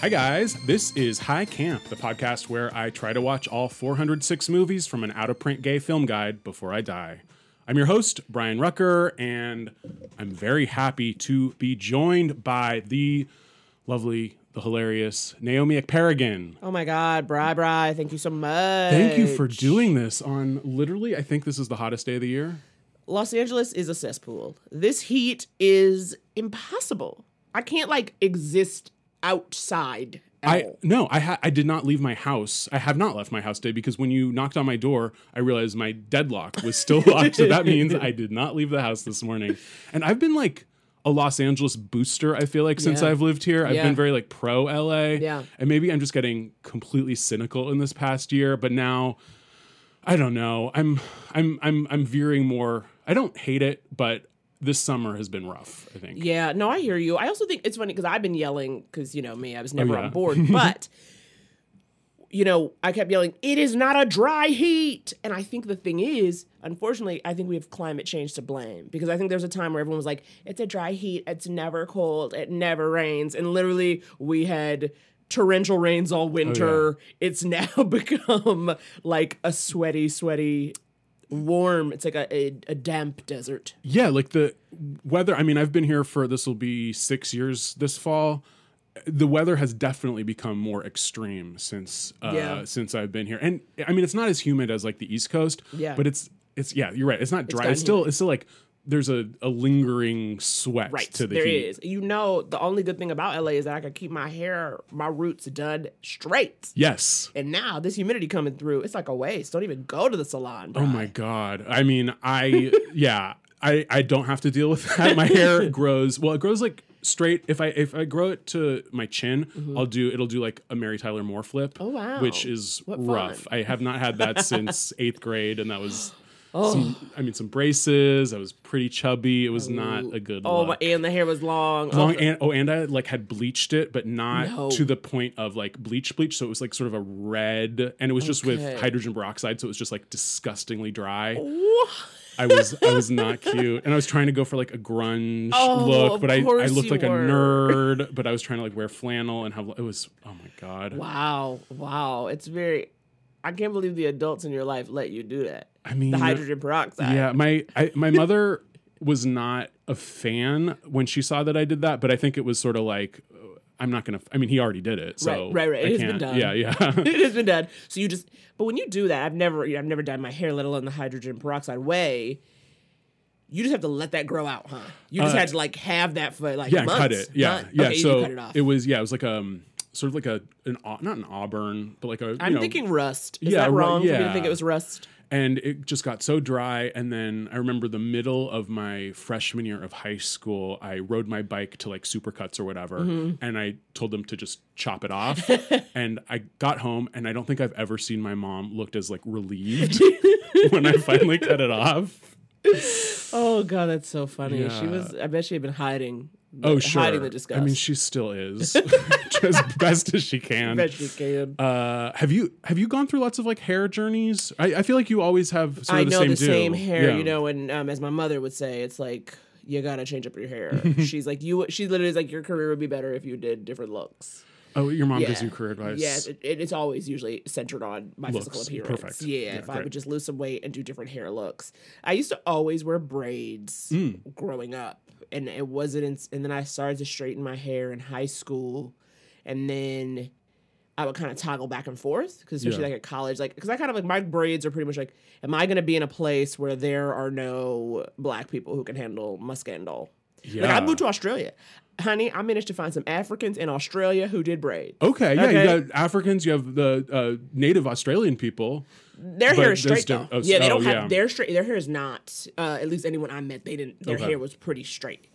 Hi, guys. This is High Camp, the podcast where I try to watch all 406 movies from an out of print gay film guide before I die. I'm your host, Brian Rucker, and I'm very happy to be joined by the lovely, the hilarious Naomi Ekperigin. Oh my God, Bri Bri, thank you so much. Thank you for doing this on literally, I think this is the hottest day of the year. Los Angeles is a cesspool. This heat is impossible. I can't like exist outside. I all. no, I ha- I did not leave my house. I have not left my house today because when you knocked on my door, I realized my deadlock was still locked. so that means I did not leave the house this morning. And I've been like a Los Angeles booster. I feel like since Yeah. I've lived here, I've Yeah. been very like pro LA. Yeah. and maybe I'm just getting completely cynical in this past year. But now, I don't know. I'm I'm I'm I'm veering more. I don't hate it, but this summer has been rough. I think. Yeah, no, I hear you. I also think it's funny because I've been yelling because you know me, I was oh, never Oh, yeah. on board, but you know, I kept yelling, "It is not a dry heat," and I think the thing is, unfortunately, I think we have climate change to blame because I think there's a time where everyone was like, "It's a dry heat. It's never cold. It never rains," and literally we had torrential rains all oh, winter. It's now become like a sweaty, sweaty. Warm. It's like a, a, a damp desert. Yeah, like the weather. I mean, I've been here for this will be six years this fall. The weather has definitely become more extreme since uh, Yeah. since I've been here, and I mean, it's not as humid as like the East Coast. Yeah. but it's it's yeah, you're right. It's not dry. gotten It's, still humid. it's still like there's a, a lingering sweat Right. to the there heat. is. You know, the only good thing about LA is that I can keep my hair, my roots done straight. Yes. And now this humidity coming through, it's like a waste. Don't even go to the salon. Oh my god. I mean, I yeah, I I don't have to deal with that. My hair grows well. It grows like straight. If I if I grow it to my chin, I'll do it'll do like a Mary Tyler Moore flip. Mm-hmm. Oh, wow. Which is What rough. fun. I have not had that since eighth grade, and that was. Oh. Some, I mean, some braces. I was pretty chubby. It was not oh. a good Oh, look. and the hair was long. Long oh, and oh, and I like had bleached it, but not No. to the point of like bleach bleach. So it was like sort of a red, and it was just with hydrogen peroxide. So it was just like disgustingly dry. I was I was not cute, and I was trying to go for like a grunge Oh, look, but I I looked like a nerd. But I was trying to like wear flannel and have it was oh my god. wow. Wow. It's very, I can't believe the adults in your life let you do that. I mean, The hydrogen peroxide. Yeah, my I, my mother was not a fan when she saw that I did that, but I think it was sort of like uh, I'm not gonna. I mean, he already did it, so Right, right, right. I It has been done. Yeah, yeah. it has been done. So you just, but when you do that, I've never, you know, I've never dyed my hair, let alone the hydrogen peroxide way. You just have to let that grow out, huh? You just Uh, had to like have that for like yeah, months. cut it. Yeah, Month- yeah. Okay, so it off. was yeah, it was like um sort of like a an not an auburn, but like a you I'm know, thinking rust. Is Yeah, that wrong for me to think it was rust? And it just got so dry. And then I remember the middle of my freshman year of high school, I rode my bike to like Supercuts or whatever, Mm-hmm. and I told them to just chop it off. and I got home, and I don't think I've ever seen my mom looked as like relieved when I finally cut it off. Oh god, that's so funny. She was. I bet she had been hiding. Oh sure, hiding the disgust. I mean, she still is as best as she can. bet she can. Uh, have you have you gone through lots of like hair journeys? I, I feel like you always have sort I the know same the same hair, Yeah. you know, and um, as my mother would say, it's like you gotta change up your hair. She's like you. She literally is like your career would be better if you did different looks. Oh, your mom gives you career advice. Yes, it, it- it's always usually centered on my physical Looks. appearance. Perfect. Yeah, Yeah, if I great. would just lose some weight and do different hair looks. I used to always wear braids Mm. growing up, and it wasn't. In, and then I started to straighten my hair in high school, and then I would kind of toggle back and forth because especially Yeah. like at college, like because I kind of like my braids are pretty much like, am I going to be in a place where there are no black people who can handle my scandal? Yeah. Like I moved to Australia, honey. I managed to find some Africans in Australia who did braids. Okay, yeah, Okay. you got Africans, you have the uh, native Australian people. Their hair is straight though. oh, yeah, they oh, don't have yeah. their straight. Their hair is not. Uh, at least anyone I met, they didn't. Their Okay. hair was pretty straight.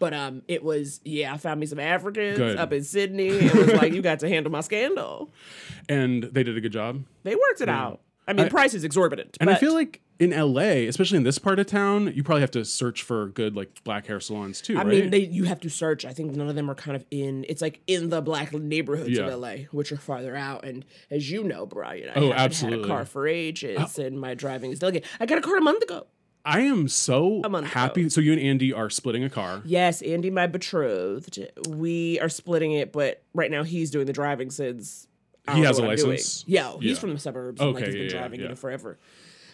But um, it was yeah. I found me some Africans Good. up in Sydney. It was like you got to handle my scandal. And they did a good job. They worked it out. I mean, I- price is exorbitant. And I feel like in LA, especially in this part of town, you probably have to search for good like black hair salons too, I right? mean, they you have to search. I think none of them are kind of in. It's like in the black neighborhoods Yeah. of LA, which are farther out. And as you know, Brian, I Oh, haven't had a car for ages, oh. and my driving is delicate. I got a car a month ago. I am so happy. ago. So you and Andy are splitting a car. Yes, Andy, my betrothed. We are splitting it, but right now he's doing the driving since I He has a what I'm doing. license? Yeah, he's Yeah. from the suburbs. and, like he's been yeah, driving you yeah. know forever.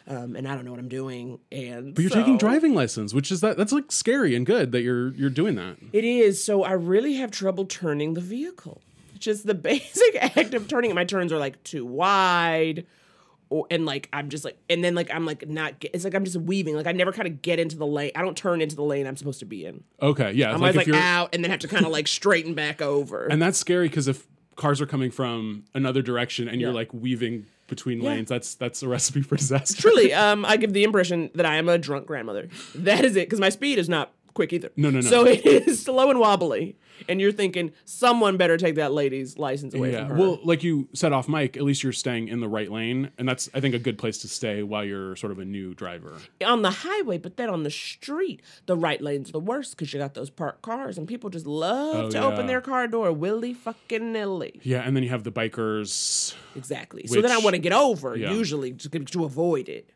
Um, and I don't know what I'm doing. And But you're taking driving license, which is that that's like scary and good that you're you're doing that. It is. So I really have trouble turning the vehicle. Just the basic act of turning it. My turns are like too wide. Or, and like I'm just like and then like I'm like not get, it's like I'm just weaving like I never kind of get into the lane I don't turn into the lane I'm supposed to be in Okay, yeah. I'm like always if like you're out and then have to kind of like straighten back over and that's scary because if cars are coming from another direction and you're like weaving between Yeah. lanes, that's that's a recipe for disaster. truly um I give the impression that I am a drunk grandmother that is it because my speed is not quick either No, no, no. so it is slow and wobbly and you're thinking someone better take that lady's license away Yeah. from her Well, like you said off mic, at least you're staying in the right lane, and that's I think a good place to stay while you're sort of a new driver. on the highway, but then on the street, the right lane's the worst because you got those parked cars and people just love Oh, to yeah. open their car door willy fucking nilly. Yeah, and then you have the bikers. Exactly. so then I want to get over yeah. usually to, to avoid it.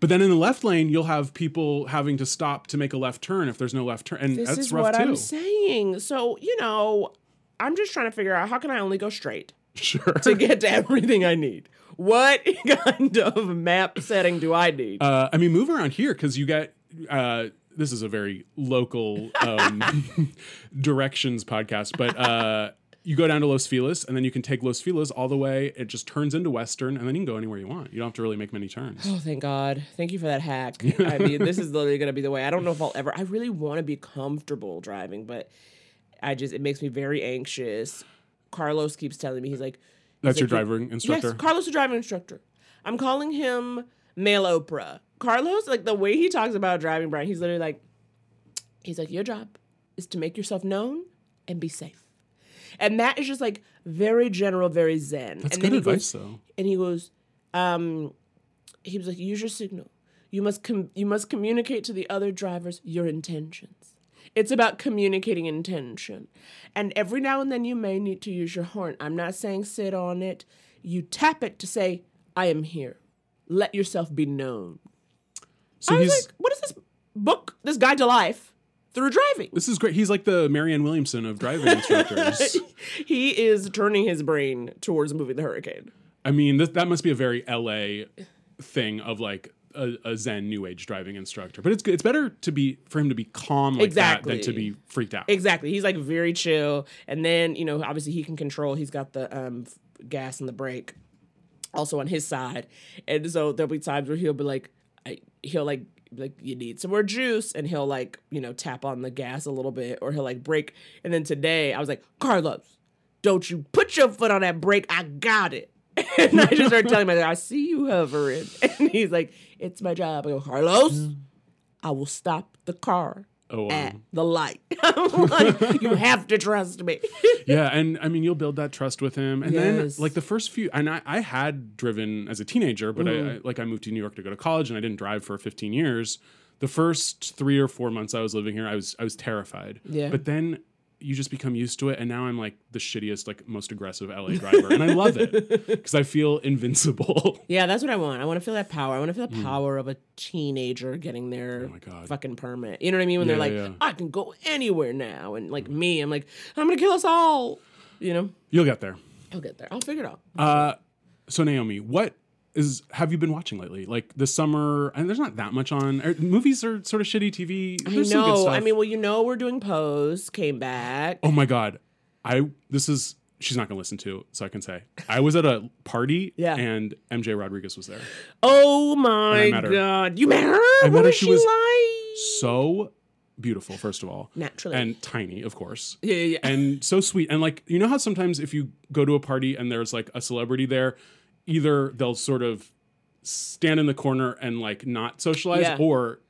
But then in the left lane, you'll have people having to stop to make a left turn if there's no left turn, and This that's is rough what too. I'm saying. So you know, I'm just trying to figure out how can I only go straight Sure. to get to everything I need. What kind of map setting do I need? Uh, I mean, move around here because you get. Uh, this is a very local um, directions podcast, but uh, you go down to Los Feliz and then you can take Los Feliz all the way. It just turns into Western, and then you can go anywhere you want. You don't have to really make many turns. Oh, thank God. Thank you for that hack. I mean, this is literally going to be the way. I don't know if I'll ever, I really want to be comfortable driving, but I just, it makes me very anxious. Carlos keeps telling me, he's like, That's your driving instructor. Yes, Carlos, the driving instructor. I'm calling him male Oprah. Carlos, like the way he talks about driving, Brian, he's literally like, he's like, your job is to make yourself known and be safe. And Matt is just like very general, very zen. That's and good advice, goes, though. and he goes, um, he was like, use your signal. You must com- you must communicate to the other drivers your intentions. It's about communicating intention. And every now and then you may need to use your horn. I'm not saying sit on it. You tap it to say, I am here. Let yourself be known. So I was he's like, what is this book, this guide to life through driving? this is great. He's like the Marianne Williamson of driving instructors. he is turning his brain towards moving the hurricane. I mean, that that must be a very LA thing of like a, a Zen New Age driving instructor. But it's. It's better to be for him to be calm like that than to be freaked out. Exactly. He's like very chill. And then, you know, obviously he can control, he's got the um, gas and the brake also on his side. And so there'll be times where he'll be like, I, he'll like, like you need some more juice and he'll like you know tap on the gas a little bit or he'll like brake and then today i was like carlos don't you put your foot on that brake. I got it. And i just started telling him i see you hovering. And he's like it's my job. I go carlos mm. i will stop the car Oh, at um, the light. Like, you have to trust me. yeah, and I mean, you'll build that trust with him, and then like the first few, and I, I had driven as a teenager, but Mm-hmm. I, I like I moved to New York to go to college, and I didn't drive for 15 years. The first three or four months I was living here, I was I was terrified. Yeah. but then you just become used to it, and now I'm like the shittiest, like most aggressive LA driver, and I love it because I feel invincible. Yeah, that's what I want. I want to feel that power. I want to feel the power of a teenager getting their Mm. Oh fucking permit. You know what I mean? When Yeah, they're like, yeah. I can go anywhere now. And like me, I'm like, I'm going to kill us all. You know? You'll get there. I'll get there. I'll figure it out. Uh, so Naomi, what is have you been watching lately? Like this summer, and there's not that much on. er, movies are sort of shitty TV. I There's good know. I mean, well, you know, we're doing Pose, came back. oh my god, I this is she's not gonna listen to, so I can say I was at a party, Yeah. and MJ Rodriguez was there. Oh my. God. You met her? I what is She she was like? So beautiful, first of all, Naturally. and tiny, of course. yeah, yeah, yeah. and so sweet. And like, you know how sometimes if you go to a party and there's like a celebrity there, either they'll sort of stand in the corner and like not socialize, Yeah. or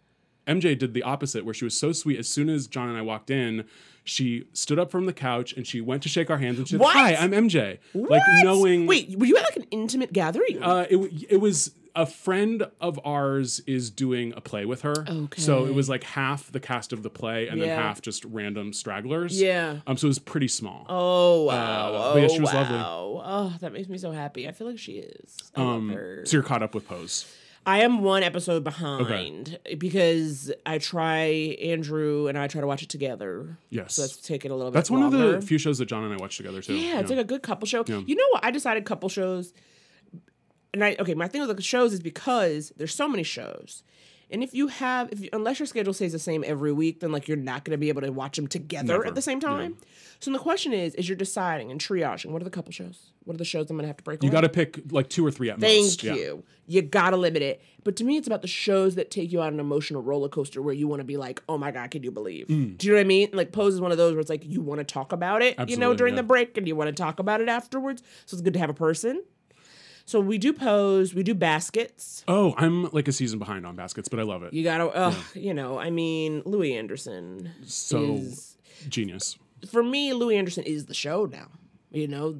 MJ did the opposite, where she was so sweet. As soon as John and I walked in, she stood up from the couch and she went to shake our hands and she said, "Hi, I'm MJ." Like knowing, Wait, were you at like an intimate gathering? uh, it it was a friend of ours is doing a play with her. Okay. So it was like half the cast of the play and then half just random stragglers. Yeah. Um. So it was pretty small. Oh wow! Uh, but yeah, she was oh, lovely. Oh, that makes me so happy. I feel like she is. I love Um. her. So you're caught up with Pose. I am one episode behind because I try Andrew and I try to watch it together. Yes. So that's taking a little bit. That's one of the few shows that John and I watch together too. Yeah, it's like a good couple show. Yeah. You know what? I decided couple shows. And I okay, my thing with the shows is because there's so many shows. And if you have, if you, unless your schedule stays the same every week, then like you're not going to be able to watch them together Never. at the same time. So the question is, is you're deciding and triaging. What are the couple shows? What are the shows I'm going to have to break? you got to pick like two or three at Thank most. Yeah. you. You gotta limit it. But to me, it's about the shows that take you on an emotional roller coaster where you want to be like, oh my God, can you believe? Mm. Do you know what I mean? Like Pose is one of those where it's like you want to talk about it, you know, during yeah. the break and you want to talk about it afterwards. So it's good to have a person. So we do Pose, we do baskets. Oh, I'm like a season behind on baskets, but I love it. You gotta, uh, you know, I mean, Louie Anderson so is genius. for me, Louie Anderson is the show now. You know,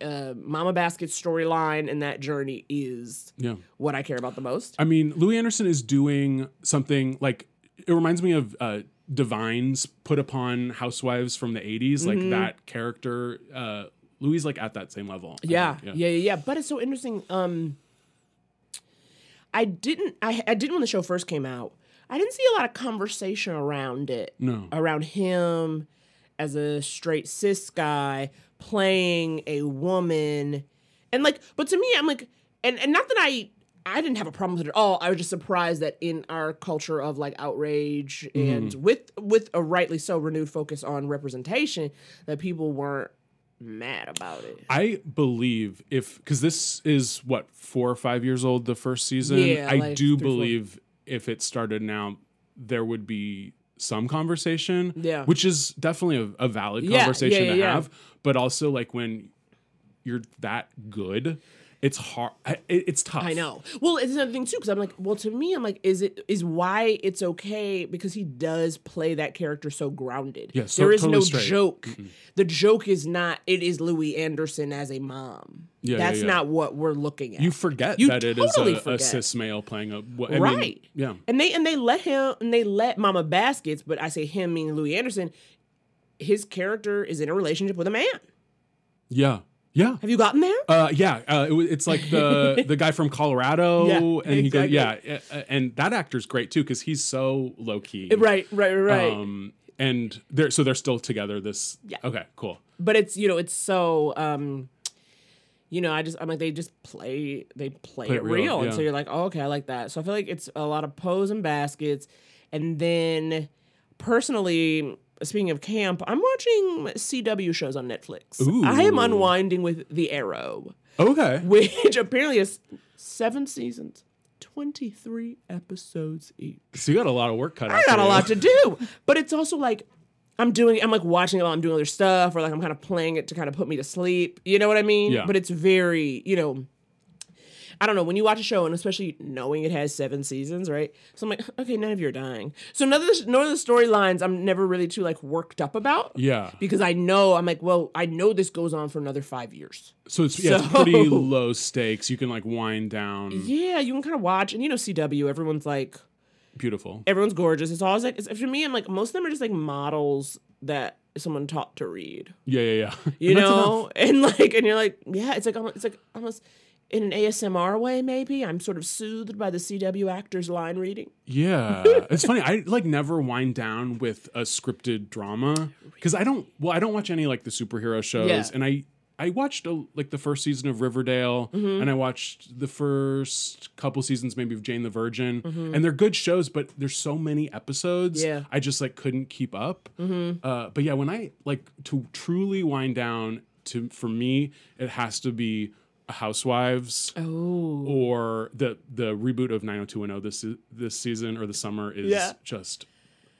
uh, Mama Basket's storyline and that journey is Yeah. what I care about the most. I mean, Louie Anderson is doing something like it reminds me of uh, Divines put upon Housewives from the 80s. Like that character, uh, Louie like at that same level. Yeah, yeah, yeah, yeah. But it's so interesting. Um, I didn't, I, I didn't when the show first came out. I didn't see a lot of conversation around it. No. around him as a straight cis guy playing a woman, and like, but to me, I'm like, and and not that I. I didn't have a problem with it at all. I was just surprised that in our culture of like outrage and with with a rightly so renewed focus on representation, that people weren't mad about it. I believe if because this is what four or five years old, the first season. Yeah, I like do three, four. believe if it started now, there would be some conversation. Yeah. which is definitely a, a valid Yeah, conversation yeah, to have. But also, like when you're that good, it's hard. It, it's tough. I know. Well, it's another thing too, because I'm like, well, to me, I'm like, is it is why it's okay because he does play that character so grounded. Yeah, so- there is totally no straight. joke. The joke is not. It is Louie Anderson as a mom. Yeah, yeah, that's yeah. not what we're looking at. You forget You that it is a, a cis male playing a I mean, right? yeah. And they and they let him and they let Mama Baskets, but I say him meaning Louie Anderson. His character is in a relationship with a man. Yeah. Yeah. Have you gotten there? Uh, yeah, uh, it, it's like the the guy from Colorado, Yeah, and he goes, yeah, uh, and that actor's great too because he's so low key, right, right, right. Um, and they're so they're still together. This, Yeah. okay, cool. but it's you know it's so um you know i just i'm like they just play they play, Play it real, real, and so you're like oh, okay i like that so i feel like it's a lot of pose and baskets and then personally speaking of camp i'm watching cw shows on netflix Ooh. i am unwinding with the arrow Okay, which apparently is seven seasons 23 episodes each so you got a lot of work cut out. I got a lot to do. But it's also like I'm doing I'm like watching it while I'm doing other stuff or like I'm kind of playing it to kind of put me to sleep. You know what I mean? Yeah. But it's very, you know, I don't know, when you watch a show and especially knowing it has seven seasons, right? So I'm like, okay, none of you are dying. So none of the none of the storylines I'm never really too like worked up about. Yeah, Because I know I'm like, well, I know this goes on for another five years. so it's yeah, it's pretty low stakes. You can like wind down. Yeah, you can kind of watch, and you know, CW, everyone's like, Beautiful. everyone's gorgeous. It's always like it's, for me. I'm like most of them are just like models that someone taught to read. Yeah, yeah, yeah. You know, enough. and like, and you're like, yeah, it's like almo- it's like almost in an ASMR way. Maybe I'm sort of soothed by the CW actors' line reading. Yeah, it's funny. I like never wind down with a scripted drama because I don't. Well, I don't watch any like the superhero shows, Yeah. and I I watched a, like the first season of Riverdale, Mm-hmm. and I watched the first couple seasons maybe of Jane the Virgin, Mm-hmm. and they're good shows, but there's so many episodes. Yeah. I just like couldn't keep up. Uh, but yeah, when I like to truly wind down, to for me, it has to be Housewives Oh, or the the reboot of 90210 this this season or the summer is Yeah. just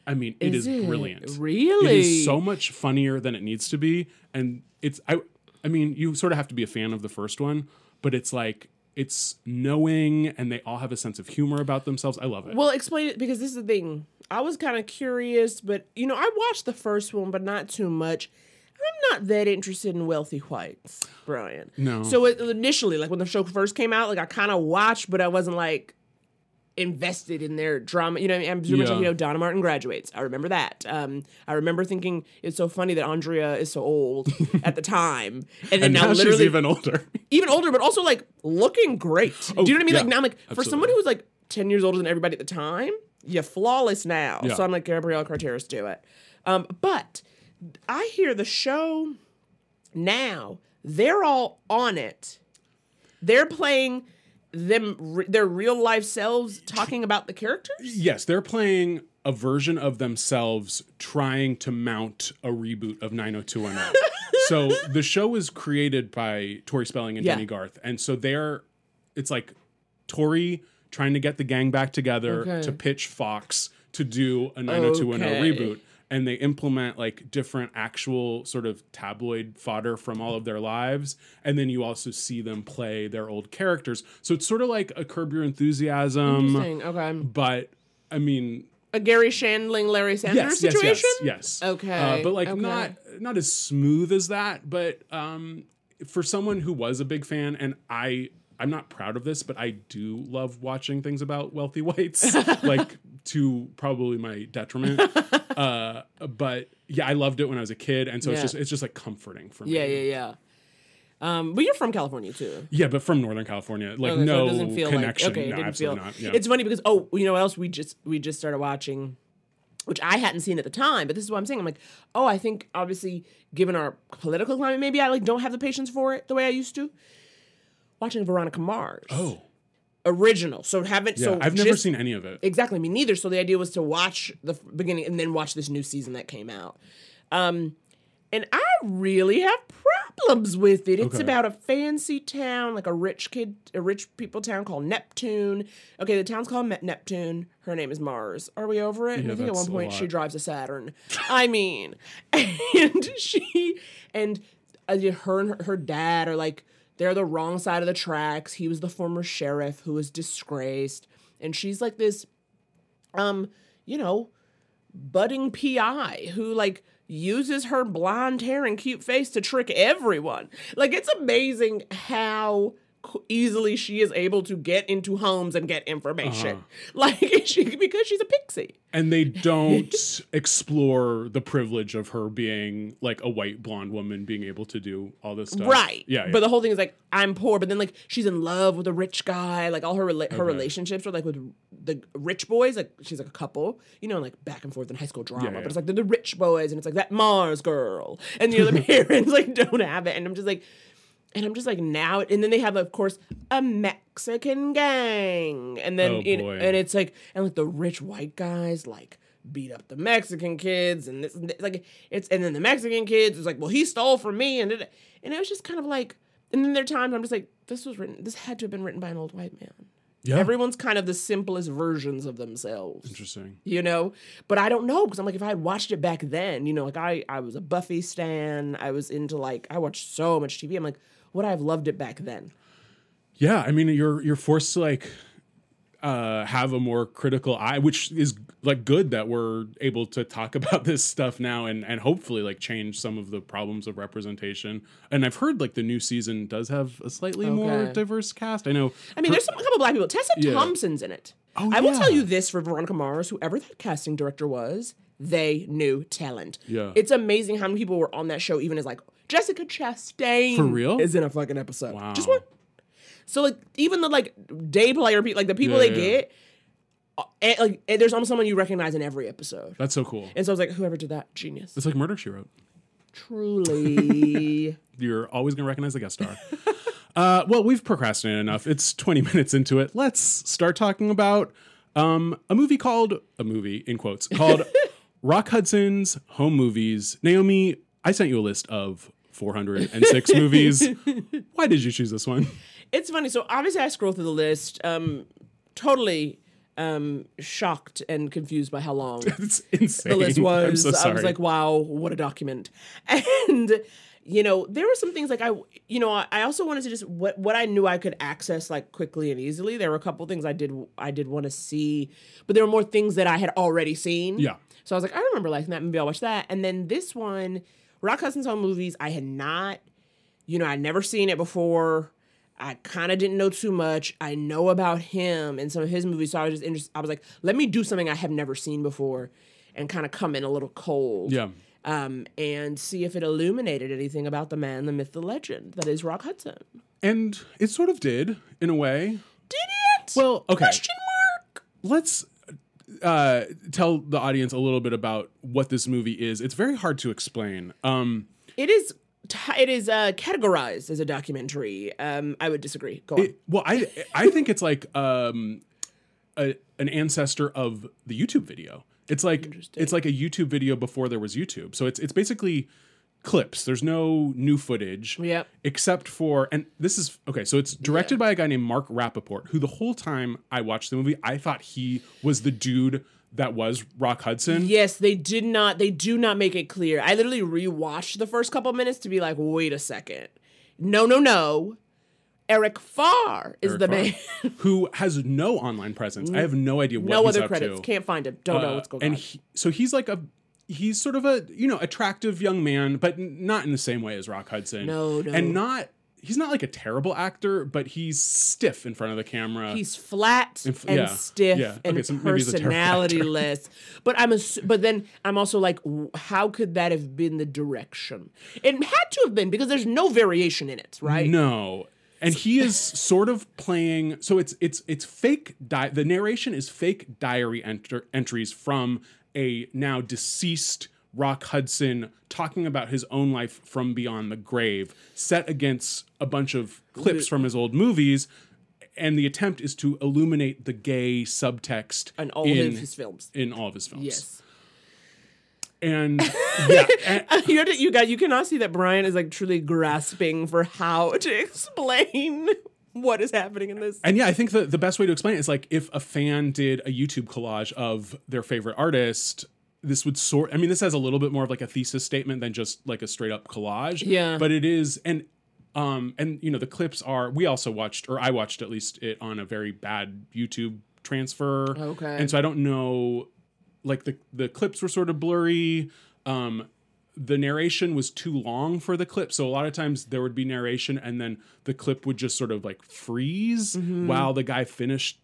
I mean it is, brilliant. Really? It is so much funnier than it needs to be and it's I I mean you sort of have to be a fan of the first one, but it's like it's knowing and they all have a sense of humor about themselves. I love it. Well, explain it because this is the thing. I was kind of curious, but you know, I watched the first one, but not too much. I'm not that interested in wealthy whites, Brian. No. So it, initially, like when the show first came out, like I kind of watched, but I wasn't like invested in their drama. You know, I mean? I'm much Yeah. you know, Donna Martin graduates. I remember that. Um, I remember thinking it's so funny that Andrea is so old at the time, and then And now, now she's even older. even older, but also like looking great. Do you know what I mean? yeah, like now, I'm like for absolutely. someone who was like ten years older than everybody at the time, you're flawless now. Yeah. So I'm like Gabrielle Carteris, do it. Um, but I hear the show now. They're all on it. They're playing them their real life selves talking about the characters. Yes, they're playing a version of themselves trying to mount a reboot of 90210. so the show was created by Tori Spelling and Yeah. Jennie Garth. And so they're it's like Tori trying to get the gang back together Okay. to pitch Fox to do a 90210 Okay. reboot. And they implement like different actual sort of tabloid fodder from all of their lives. And then you also see them play their old characters. So it's sort of like a Curb Your Enthusiasm Okay. but I mean, A Garry Shandling, Larry Sanders yes, yes, situation. yes, yes. Okay, uh, but like okay. not not as smooth as that. But um, for someone who was a big fan, and I. I'm not proud of this, but I do love watching things about wealthy whites, like to probably my detriment. Uh, but yeah, I loved it when I was a kid, and so it's Yeah. just it's just like comforting for me. Yeah, yeah, yeah. Um, but you're from California too. Yeah, but from Northern California, like Okay, so no it doesn't feel connection. like okay, it didn't absolutely feel. not. Yeah. It's funny because oh, you know what else we just we just started watching, which I hadn't seen at the time. But this is what I'm saying. I'm like, oh, I think obviously given our political climate, maybe I like don't have the patience for it the way I used to. Watching Veronica Mars, oh, original. So haven't yeah. so I've never just- seen any of it. Exactly, me neither. So the idea was to watch the beginning and then watch this new season that came out. Um, and I really have problems with it. It's Okay. about a fancy town, like a rich kid, a rich people town called Neptune. Okay, the town's called Neptune. Her name is Mars. Are we over it? Yeah, I think at one point she drives a Saturn. I mean, and she and uh, her and her, her dad are like they're the wrong side of the tracks. He was the former sheriff who was disgraced, and she's like this, um, you know, budding PI who like uses her blonde hair and cute face to trick everyone. Like it's amazing how easily she is able to get into homes and get information. Uh-huh. Like she because she's a pixie. and they don't explore the privilege of her being like a white blonde woman being able to do all this stuff. Right. Yeah. yeah. But the whole thing is like I'm poor, but then like she's in love with a rich guy. Like all her rela- her Okay. relationships are like with the rich boys. Like she's like a couple, you know, like back and forth in high school drama. Yeah, yeah. But it's like they're the rich boys, and it's like that Mars girl, and the other parents like don't have it, and I'm just like. And I'm just like now, and then they have, of course, a Mexican gang, and then Oh, boy. and it's like, and like the rich white guys like beat up the Mexican kids, and this, and this, like it's, and then the Mexican kids is like, well, he stole from me, and it, and it was just kind of like, and then there are times I'm just like, this was written, this had to have been written by an old white man. yeah. Everyone's kind of the simplest versions of themselves Interesting. you know but i don't know because i'm like if i had watched it back then you know like i i was a buffy stan i was into like i watched so much tv i'm like would i have loved it back then. Yeah. I mean, you're you're forced to like uh have a more critical eye which is like good that we're able to talk about this stuff now and and hopefully like change some of the problems of representation. And i've heard like the new season does have a slightly more diverse cast. I know i mean there's some a couple black people. Tessa Yeah. thompson's in it. Oh, i will tell you this for veronica mars whoever that casting director was they knew talent Yeah. it's amazing how many people were on that show even as like jessica chastain For real? is in a fucking episode Wow. just one so like even the like day player people like the people Yeah, they yeah. get uh, and, like and there's almost someone you recognize in every episode that's so cool And so I was like, whoever did that, genius. it's like murder she wrote Truly. you're always going to recognize the guest star. uh, well, we've procrastinated enough. It's 20 minutes into it. Let's start talking about um, a movie called, a movie in quotes, called Rock Hudson's Home Movies. Naomi, I sent you a list of 406 movies. Why did you choose this one? it's funny. So obviously I scroll through the list, um, totally um, shocked and confused by how long It's insane. the list was. So. I was like, wow, what a document. And you know, there were some things like I, you know, I also wanted to just what what I knew I could access like quickly and easily. There were a couple things I did I did want to see, but there were more things that I had already seen. Yeah. So I was like, I remember liking that. Maybe I'll watch that. And then this one Rock Hudson's home movies, I had not, you know, I'd never seen it before. I kind of didn't know too much. I know about him and some of his movies, so I was just interested. I was like, let me do something I have never seen before, and kind of come in a little cold. Yeah. Um, and see if it illuminated anything about the man, the myth, the legend that is Rock Hudson. And it sort of did in a way. Did it? Well, okay. Question mark. Let's uh, tell the audience a little bit about what this movie is. It's very hard to explain. Um, It is. It is uh, categorized as a documentary. Um, I would disagree. Go on. it, well, I I think it's like um, a, an ancestor of the YouTube video. It's like it's like a YouTube video before there was YouTube. So it's it's basically clips. There's no new footage. Yep. Except for and this is okay, so it's directed by a guy named Mark Rappaport, who the whole time I watched the movie, I thought he was the dude that was Rock Hudson. Yes, they did not. They do not make it clear. I literally rewatched the first couple minutes to be like, wait a second. No, no, no. Eric Farr is Eric the Farr, man. who has no online presence. I have no idea what no other up credits. to. Can't find him. Don't know Uh, what's going and on. he, so he's like a he's sort of a you know attractive young man, but not in the same way as Rock Hudson. No, no. and not he's not like a terrible actor, but he's stiff in front of the camera. He's flat Inf- and yeah, stiff yeah. and Okay, so maybe a terrible actor. personalityless. but I'm ass- but then I'm also like, how could that have been the direction? It had to have been because there's no variation in it, right? No. And he is sort of playing so it's it's it's fake di- the narration is fake diary enter- entries from a now deceased Rock Hudson talking about his own life from beyond the grave set against a bunch of clips from his old movies and the attempt is to illuminate the gay subtext And all in, of his films. in all of his films. Yes. And yeah, and- you, had to- you got you cannot see that Brian is like truly grasping for how to explain what is happening in this. And yeah, I think the, the best way to explain it is like if a fan did a YouTube collage of their favorite artist, this would sort I mean, this has a little bit more of like a thesis statement than just like a straight up collage. Yeah. But it is and um and you know the clips are we also watched or I watched at least it on a very bad YouTube transfer. Okay. And so I don't know like the the clips were sort of blurry. Um the narration was too long for the clip. So a lot of times there would be narration and then the clip would just sort of like freeze while the guy finished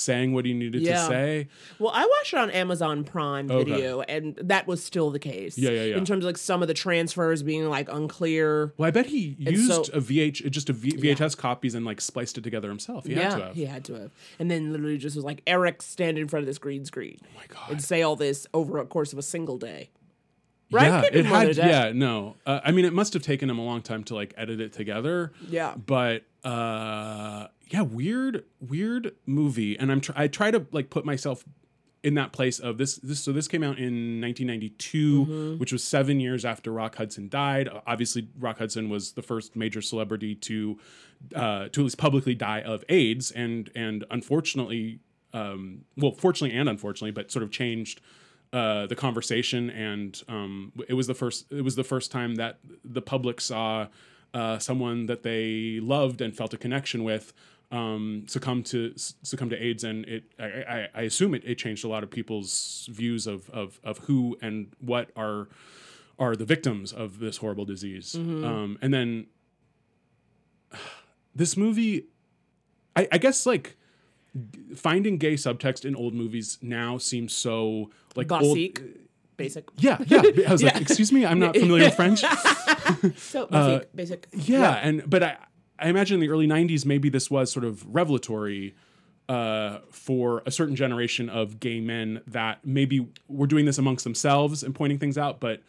saying what he needed Yeah. to say. Well, I watched it on Amazon Prime Okay. Video, and that was still the case. Yeah, yeah, yeah. In terms of like some of the transfers being like unclear. Well, I bet he And used so- a VH just a v- VHS copies and like spliced it together himself. He had yeah, to have. he had to have. And then literally just was like Eric stand in front of this green screen. Oh my God. And say all this over a course of a single day. Right? Yeah, it had. Yeah, no. Uh, I mean, it must have taken him a long time to like edit it together. Yeah. But uh, yeah, weird, weird movie. And I'm try- I try to like put myself in that place of this. This so this came out in 1992, Mm-hmm. which was seven years after Rock Hudson died. Obviously, Rock Hudson was the first major celebrity to uh, to at least publicly die of AIDS, and and unfortunately, um, well, fortunately and unfortunately, but sort of changed uh, the conversation, and um, it was the first. It was the first time that the public saw uh, someone that they loved and felt a connection with um, succumb to succumb to AIDS, and it. I, I, I assume it, it changed a lot of people's views of of of who and what are are the victims of this horrible disease. Um, and then this movie, I, I guess like finding gay subtext in old movies now seems so like old. Basic. Yeah, yeah. I was like, excuse me, I'm not familiar with French. So basic, basic. Uh, Yeah, and but I I imagine in the early '90s maybe this was sort of revelatory uh, for a certain generation of gay men that maybe were doing this amongst themselves and pointing things out, but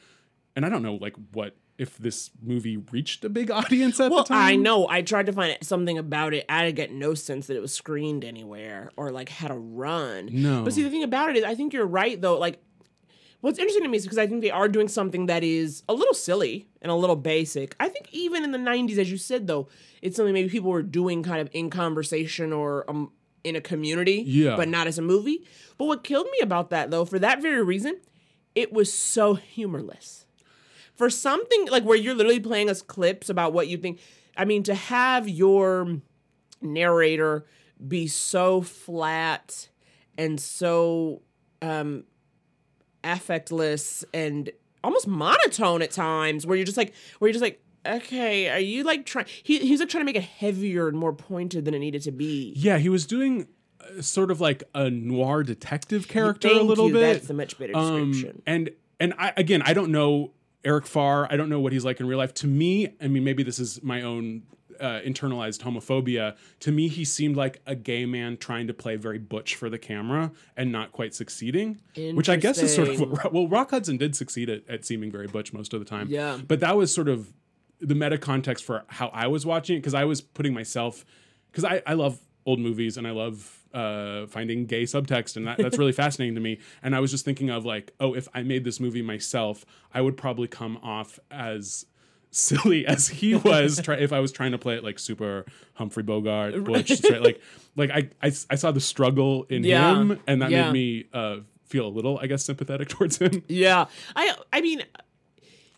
and I don't know like what if this movie reached a big audience at Well, the time. I know. I tried to find something about it. I didn't get no sense that it was screened anywhere or like had a run. No. But see, the thing about it is, I think you're right though. Like, what's interesting to me is because I think they are doing something that is a little silly and a little basic. I think even in the '90s, as you said though, it's something maybe people were doing kind of in conversation or um, in a community, Yeah. but not as a movie. But what killed me about that though, for that very reason, it was so humorless for something like where you're literally playing us clips about what you think. I mean, to have your narrator be so flat and so um affectless and almost monotone at times, where you're just like, where you're just like, okay, are you like trying? He he's like trying to make it heavier and more pointed than it needed to be. Yeah, he was doing uh, sort of like a noir detective character Thank a little you, bit. That's a much better Um, description. and and I again, I don't know Eric Farr. I don't know what he's like in real life. To me, I mean, maybe this is my own uh, internalized homophobia. To me, he seemed like a gay man trying to play very butch for the camera and not quite succeeding. Which I guess is sort of what, well, Rock Hudson did succeed at, at seeming very butch most of the time. Yeah. but that was sort of the meta context for how I was watching it because I was putting myself because I, I love old movies and I love uh, finding gay subtext and that, that's really fascinating to me. And I was just thinking of like, oh, if I made this movie myself, I would probably come off as silly as he was try, if I was trying to play it like super Humphrey Bogart, Butch, like like I, I I saw the struggle in Yeah. him and that Yeah. made me uh, feel a little, I guess, sympathetic towards him. Yeah, I I mean,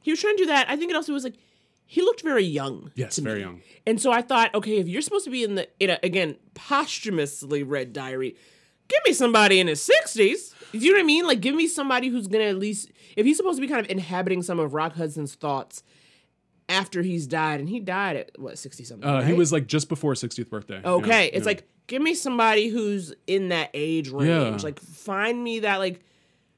he was trying to do that. I think it also was like he looked very young. Yes, very me. young. And so I thought, okay, if you're supposed to be in the in a again posthumously read diary, give me somebody in his sixties. Do you know what I mean? Like, give me somebody who's gonna at least if he's supposed to be kind of inhabiting some of Rock Hudson's thoughts after he's died, and he died at what sixty something. Uh, He was like just before 60th birthday. Yeah, Okay, it's yeah. like give me somebody who's in that age range. Yeah. Like find me that like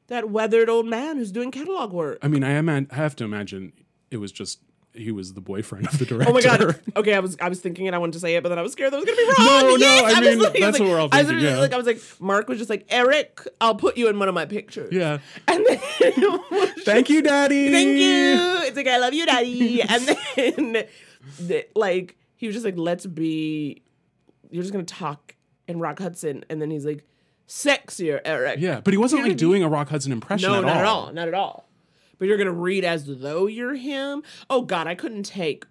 that weathered old man who's doing catalog work. I mean, I, ima- I have to imagine it was just he was the boyfriend of the director. Oh my god. Okay, I was I was thinking it, I wanted to say it, but then I was scared that was gonna be wrong. No, no, Yes! I mean, literally that's like- what we're all I was thinking, yeah. like I was like, Mark was just like, Eric, I'll put you in one of my pictures. Yeah. And then Thank you, Daddy. Thank you. It's like I love you, daddy. and then the, like he was just like, let's be you're just gonna talk in Rock Hudson, and then he's like, sexier, Eric. Yeah, but he wasn't like I doing a Rock Hudson impression No, at not all. at all. Not at all. But you're gonna read as though you're him. Oh God, I couldn't take.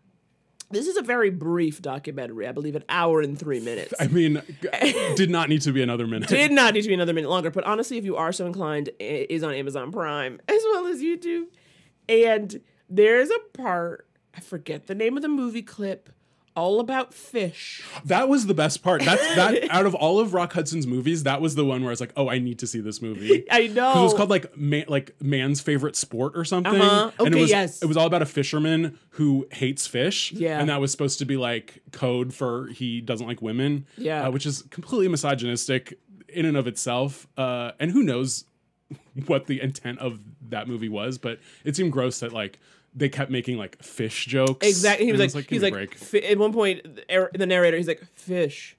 This is a very brief documentary. I believe an hour and three minutes. I mean, did not need to be another minute. Did not need to be another minute longer. But honestly, if you are so inclined, it is on Amazon Prime as well as YouTube. And there's a part I forget the name of the movie clip. All about fish. That was the best part. That's that out of all of Rock Hudson's movies, that was the one where I was like, "Oh, I need to see this movie." I know. It was called like man, like man's favorite sport or something. Uh-huh. And it Okay, was, yes. It was all about a fisherman who hates fish. Yeah. And that was supposed to be like code for he doesn't like women. Yeah. uh, which is completely misogynistic in and of itself. Uh, and who knows what the intent of that movie was, but it seemed gross that like they kept making like fish jokes. Exactly. He was like, "Give he's like, break." fi- at one point, the narrator, he's like, fish,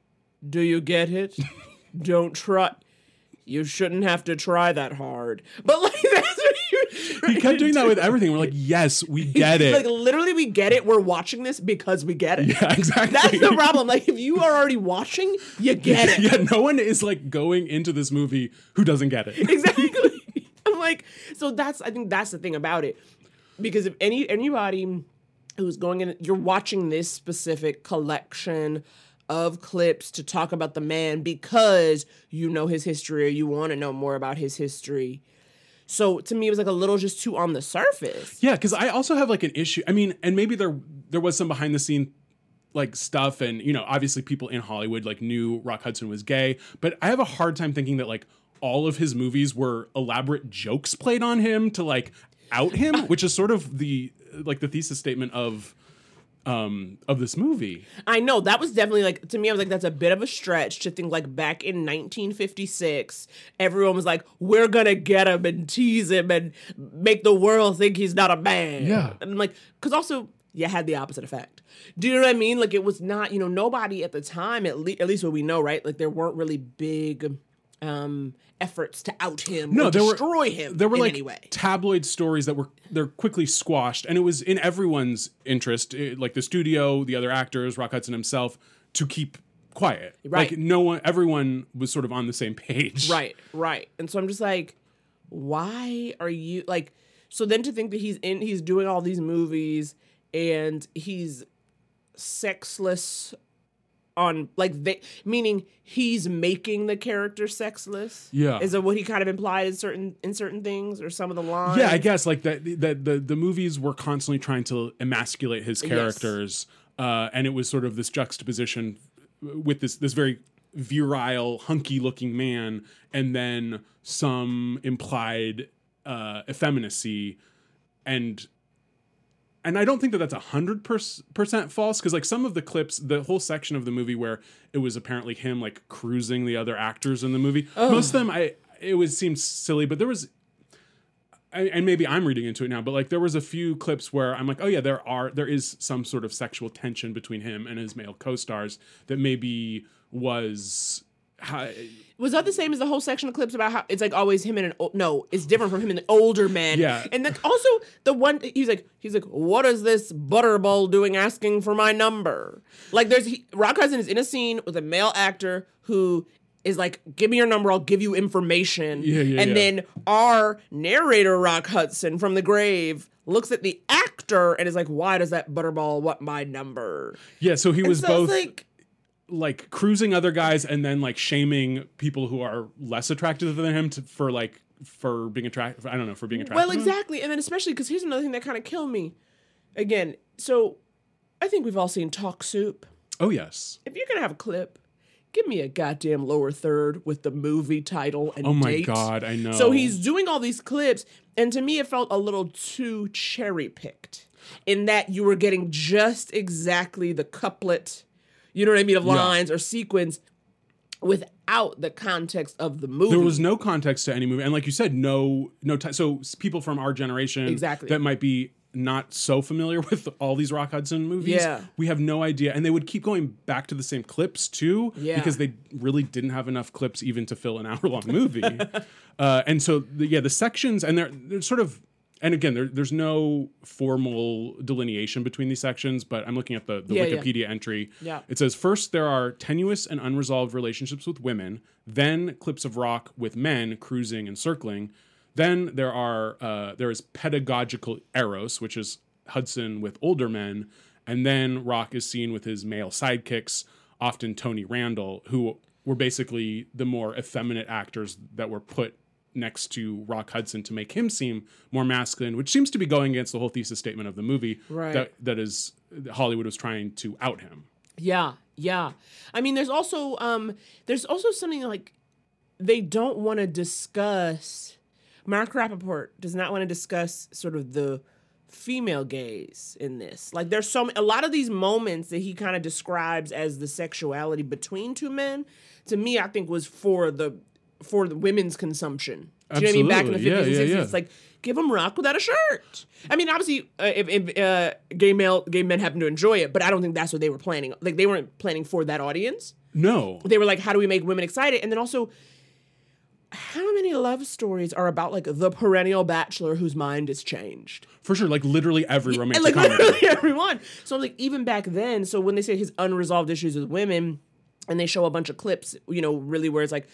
do you get it? Don't try. You shouldn't have to try that hard. But like, that's what he was he kept doing that with everything. We're like, yes, we get it. Like literally, we get it. We're watching this because we get it. yeah, exactly. That's the problem. Like if you are already watching, you get it. yeah, no one is like going into this movie who doesn't get it. exactly. I'm like, so that's I think that's the thing about it. Because if any anybody who's going in, you're watching this specific collection of clips to talk about the man because you know his history or you want to know more about his history. So to me, it was like a little just too on the surface. Yeah, because I also have like an issue. I mean, and maybe there there was some behind the scene like stuff, and you know, obviously people in Hollywood like knew Rock Hudson was gay, but I have a hard time thinking that like all of his movies were elaborate jokes played on him to like out him, which is sort of the like the thesis statement of um of this movie. I know that was definitely like to me. I was like, that's a bit of a stretch to think like back in 1956, everyone was like, we're gonna get him and tease him and make the world think he's not a man. Yeah. and I'm like, because also yeah had the opposite effect. Do you know what I mean? Like it was not, you know, nobody at the time, at least at least what we know, right? Like there weren't really big um efforts to out him No, or there were- destroy him there were like tabloid stories that were they're quickly squashed and it was in everyone's interest eh, like the studio the other actors rock hudson himself to keep quiet Right. like no one everyone was sort of on the same page Right, right. And so I'm just like, why are you like so then to think that he's in he's doing all these movies and he's sexless on like they meaning he's making the character sexless. Yeah. Is that what he kind of implied in certain in certain things or some of the lines? yeah i guess like that the, the the movies were constantly trying to emasculate his characters uh and it was sort of this juxtaposition with this this very virile hunky looking man and then some implied uh effeminacy and and I don't think that that's a hundred percent false because like some of the clips, the whole section of the movie where it was apparently him like cruising the other actors in the movie. Oh. Most of them, I it was seemed silly, but there was. I- And maybe I'm reading into it now, but like there was a few clips where I'm like, oh yeah, there are there is some sort of sexual tension between him and his male co-stars that maybe was hi- Was that the same as the whole section of clips about how it's like always him and an o- no, it's different from him and an older man. Yeah. and then also the one he's like he's like, what is this butterball doing asking for my number? Like there's he, Rock Hudson is in a scene with a male actor who is like, give me your number, I'll give you information. Yeah, yeah, and yeah. then our narrator Rock Hudson from the grave looks at the actor and is like, why does that butterball want my number? yeah. So he was so both like like cruising other guys and then like shaming people who are less attractive than him to, for like for being attractive. I don't know for being attractive. Well, exactly. And then especially because here's another thing that kind of killed me. Again, so I think we've all seen Talk Soup. Oh yes. If you're gonna have a clip, give me a goddamn lower third with the movie title and Oh my date. god, I know. So he's doing all these clips, and to me, it felt a little too cherry picked in that you were getting just exactly the couplet, you know what I mean, of Yeah. lines or sequence without the context of the movie. there was no context to any movie, and like you said, no no. T- so people from our generation Exactly. that might be not so familiar with all these Rock Hudson movies. Yeah. we have no idea, and they would keep going back to the same clips too, Yeah. because they really didn't have enough clips even to fill an hour long movie. uh, and so, the, yeah, the sections and they're they're sort of. And again, there, there's no formal delineation between these sections, but I'm looking at the, the Yeah, yeah. Wikipedia entry. Yeah. It says first there are tenuous and unresolved relationships with women, then clips of rock with men cruising and circling. Then there are uh, there is pedagogical eros, which is Hudson with older men, and then Rock is seen with his male sidekicks, often Tony Randall, who were basically the more effeminate actors that were put next to Rock Hudson to make him seem more masculine, which seems to be going against the whole thesis statement of the movie Right. that that is Hollywood was trying to out him. Yeah, yeah. I mean, there's also um, there's also something like they don't want to discuss. Mark Rappaport does not want to discuss sort of the female gaze in this. Like, there's so a lot of these moments that he kind of describes as the sexuality between two men. To me, I think was for the for the women's consumption. Do you know what I mean? Back in the 50s Absolutely. and 60s, yeah, yeah. it's like give them rock without a shirt. I mean, obviously, uh, if, if uh, gay male gay men happen to enjoy it, but I don't think that's what they were planning. Like they weren't planning for that audience. No, They were like, how do we make women excited? And then also, how many love stories are about like the perennial bachelor whose mind is changed? for sure. Like literally every romantic like comedy. literally everyone. So like even back then, so when they say his unresolved issues with women, and they show a bunch of clips, you know, really where it's like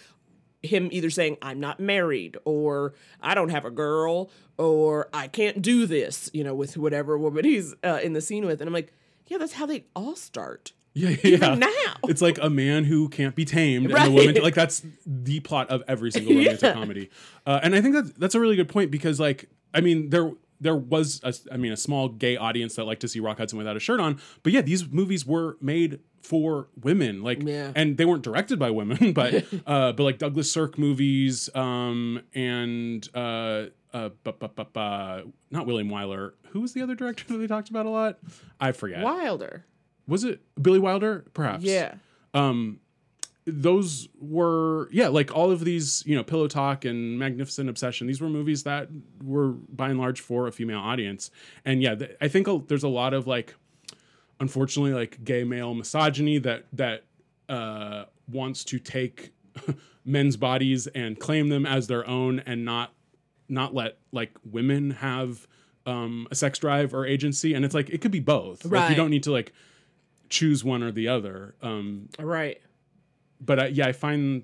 him either saying I'm not married or I don't have a girl or I can't do this, you know, with whatever woman he's uh, in the scene with, and I'm like, yeah, that's how they all start. Yeah, yeah. Even now. it's like a man who can't be tamed, and Right. the woman like that's the plot of every single romantic Yeah. comedy. Uh, and I think that that's a really good point because, like, I mean, there there was a, I mean, a small gay audience that liked to see Rock Hudson without a shirt on, but yeah, these movies were made for women, like, Yeah. and they weren't directed by women, but uh, but like Douglas Sirk movies, um, and uh. Uh, but, but, but, uh, not William Wyler. Who was the other director that they talked about a lot? I forget. Wilder. Was it Billy Wilder? Perhaps Yeah. um those were yeah like all of these you know pillow talk and magnificent obsession these were movies that were by and large for a female audience and yeah th- i think a, there's a lot of like unfortunately like gay male misogyny that that uh wants to take men's bodies and claim them as their own and not not let like women have um a sex drive or agency and it's like it could be both like you don't need to like choose one or the other um Right. but I, yeah, I find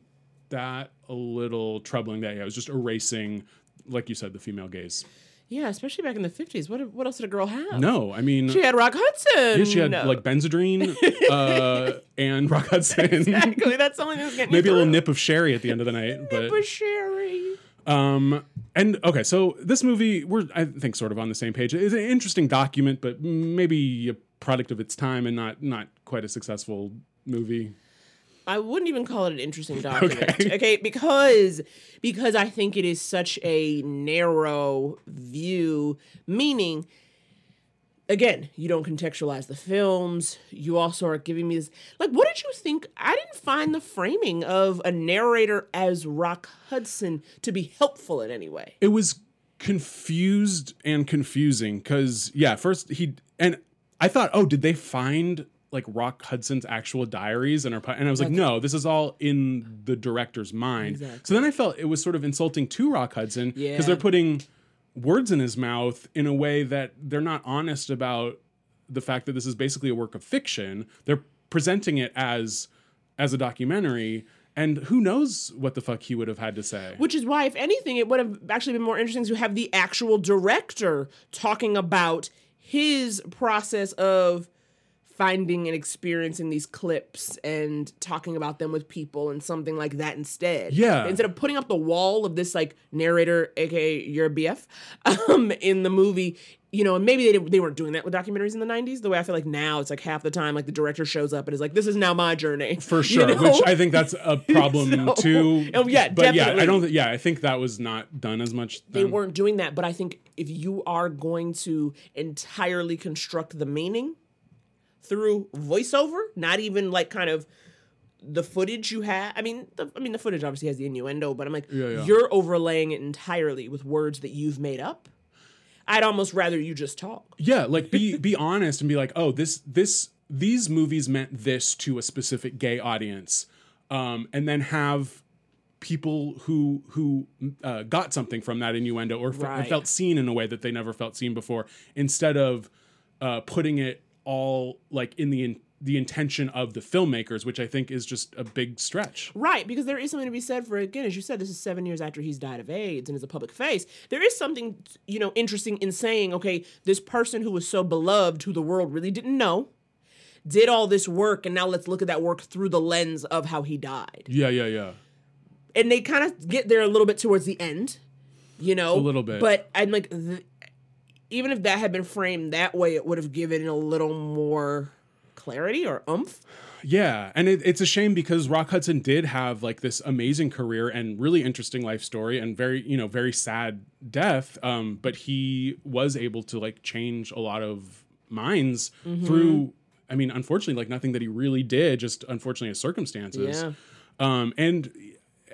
that a little troubling that yeah, it was just erasing, like you said, the female gaze. Yeah, especially back in the 50s. What what else did a girl have? No, I mean, She had Rock Hudson. yeah, she had No. like Benzedrine uh, and Rock Hudson, Exactly. That's something that's getting maybe a little nip of sherry at the end of the night. But But Sherry. um, and okay, so this movie, we're I think sort of on the same page. It's an interesting document, but maybe a product of its time and not not quite a successful movie. I wouldn't even call it an interesting document. Okay. because because I think it is such a narrow view, meaning again, you don't contextualize the films. You also are giving me this like what did you think? I didn't find the framing of a narrator as Rock Hudson to be helpful in any way. it was confused and confusing because yeah first he and i thought oh did they find like rock hudson's actual diaries and, our, and i was like no this is all in the director's mind Exactly. so then i felt it was sort of insulting to rock hudson because Yeah. they're putting words in his mouth in a way that they're not honest about the fact that this is basically a work of fiction they're presenting it as as a documentary and who knows what the fuck he would have had to say Which is why, if anything, it would have actually been more interesting to have the actual director talking about his process of finding and experiencing these clips and talking about them with people and something like that instead. Yeah. Instead of putting up the wall of this like narrator, aka your BF, um, in the movie. You know, and maybe they, they weren't doing that with documentaries in the 90s. The way I feel like now, it's like half the time, like the director shows up and is like, this is now my journey. for You sure know? which i think that's a problem So- too Oh, yeah, but yeah i don't th- yeah i think that was not done as much they weren't doing that but i think if you are going to entirely construct the meaning through voiceover not even like kind of the footage you have i mean the, i mean the footage obviously has the innuendo but i'm like Yeah, yeah. you're overlaying it entirely with words that you've made up i'd almost rather you just talk yeah like be be honest and be like oh this this these movies meant this to a specific gay audience um and then have people who who uh, got something from that innuendo or, or Right. felt seen in a way that they never felt seen before instead of uh, putting it all like in the in, the intention of the filmmakers which i think is just a big stretch Right, because there is something to be said for again, as you said, this is seven years after he's died of AIDS and is a public face. There is something, you know, interesting in saying, okay, this person who was so beloved, who the world really didn't know, did all this work, and now let's look at that work through the lens of how he died. yeah yeah yeah And they kind of get there a little bit towards the end, you know, A little bit. But I'm like, even if that had been framed that way, it would have given a little more clarity or oomph. Yeah, and it, it's a shame because Rock Hudson did have like this amazing career and really interesting life story and very you know very sad death. Um, but he was able to like change a lot of minds Mm-hmm. through. I mean, unfortunately, like nothing that he really did, just unfortunately his circumstances. Yeah. Um, and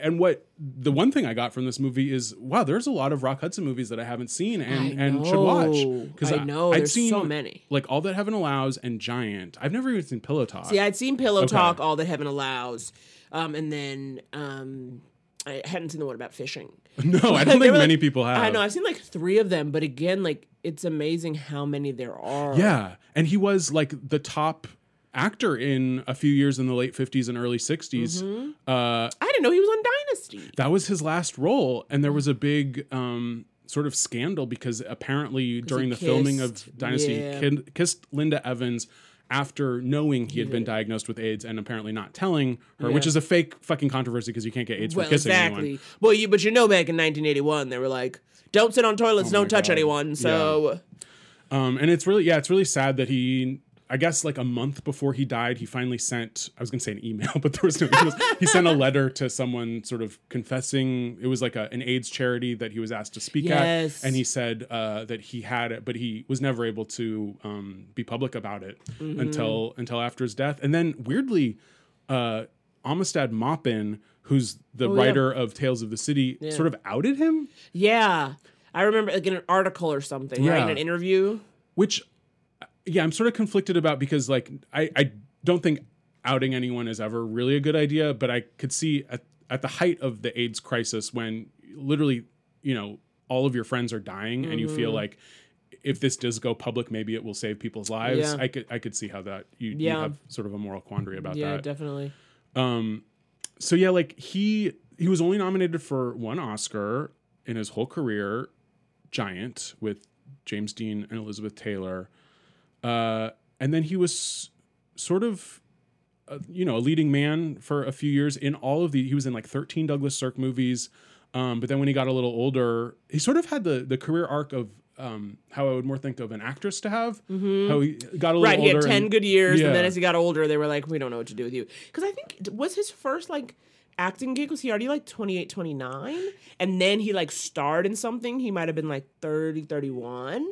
and what the one thing I got from this movie is wow, there's a lot of Rock Hudson movies that I haven't seen and and should watch know. I know, I'd there's seen so many. like All That Heaven Allows and Giant. I've never even seen Pillow Talk. See, I'd seen Pillow Okay. Talk, All That Heaven Allows, um, and then um, I hadn't seen the one about fishing. no, I don't think many like- people have. I know I've seen like three of them, but again, like it's amazing how many there are. Yeah, and he was like the top actor in a few years in the late 50s and early 60s. Mm-hmm. Uh, I didn't know he was on Dynasty. that was his last role, and there was a big um, sort of scandal because apparently during the filming of Dynasty, yeah. kid, kissed Linda Evans after knowing he had been diagnosed with AIDS and apparently not telling her, which is a fake fucking controversy because you can't get AIDS Well, for kissing exactly. anyone. Well, you but you know back in 1981 they were like, "Don't sit on toilets, Oh don't touch God. anyone." So Um, and it's really, yeah, it's really sad that he, I guess, like a month before he died, he finally sent, I was going to say an email, but there was no email. he sent a letter to someone sort of confessing. It was like a, an AIDS charity that he was asked to speak Yes. at. And he said uh, that he had it, but he was never able to um, be public about it Mm-hmm. until until after his death. And then weirdly, uh, Armistead Maupin, who's the Oh, yeah. writer of Tales of the City, sort of outed him. yeah, I remember like in an article or something, right? In an interview. which yeah i'm sort of conflicted about because like i i don't think outing anyone is ever really a good idea but i could see at, at the height of the aids crisis when literally you know all of your friends are dying and you Mm-hmm. feel like if this does go public maybe it will save people's lives Yeah. i could i could see how that you, you have sort of a moral quandary about Yeah, that Yeah, definitely. so yeah, like he he was only nominated for one Oscar in his whole career, Giant with James Dean and Elizabeth Taylor, uh, and then he was sort of. Uh, you know, a leading man for a few years in all of the. He was in like thirteen Douglas Sirk movies, um, but then when he got a little older, he sort of had the the career arc of um, how I would more think of an actress to have. How he got a little Mm-hmm. Right, he had 10 and- good years, Yeah. and then as he got older, they were like, we don't know what to do with you. Because I think, was his first, like, acting gig, was he already, like, 28, 29? And then he, like, starred in something, he might have been, like, 30, 31?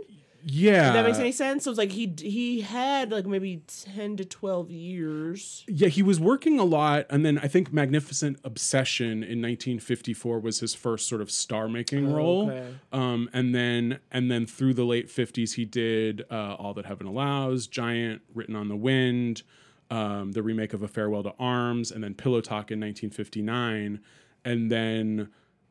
Yeah, If that makes any sense? So it's like he he had, like, maybe 10 to 12 years. Yeah, he was working a lot, and then I think Magnificent Obsession in 1954 was his first sort of star-making role. okay. Um, and then and then through the late 50s, he did uh, All That Heaven Allows, Giant, Written on the Wind, um, the remake of A Farewell to Arms, and then Pillow Talk in 1959, and then.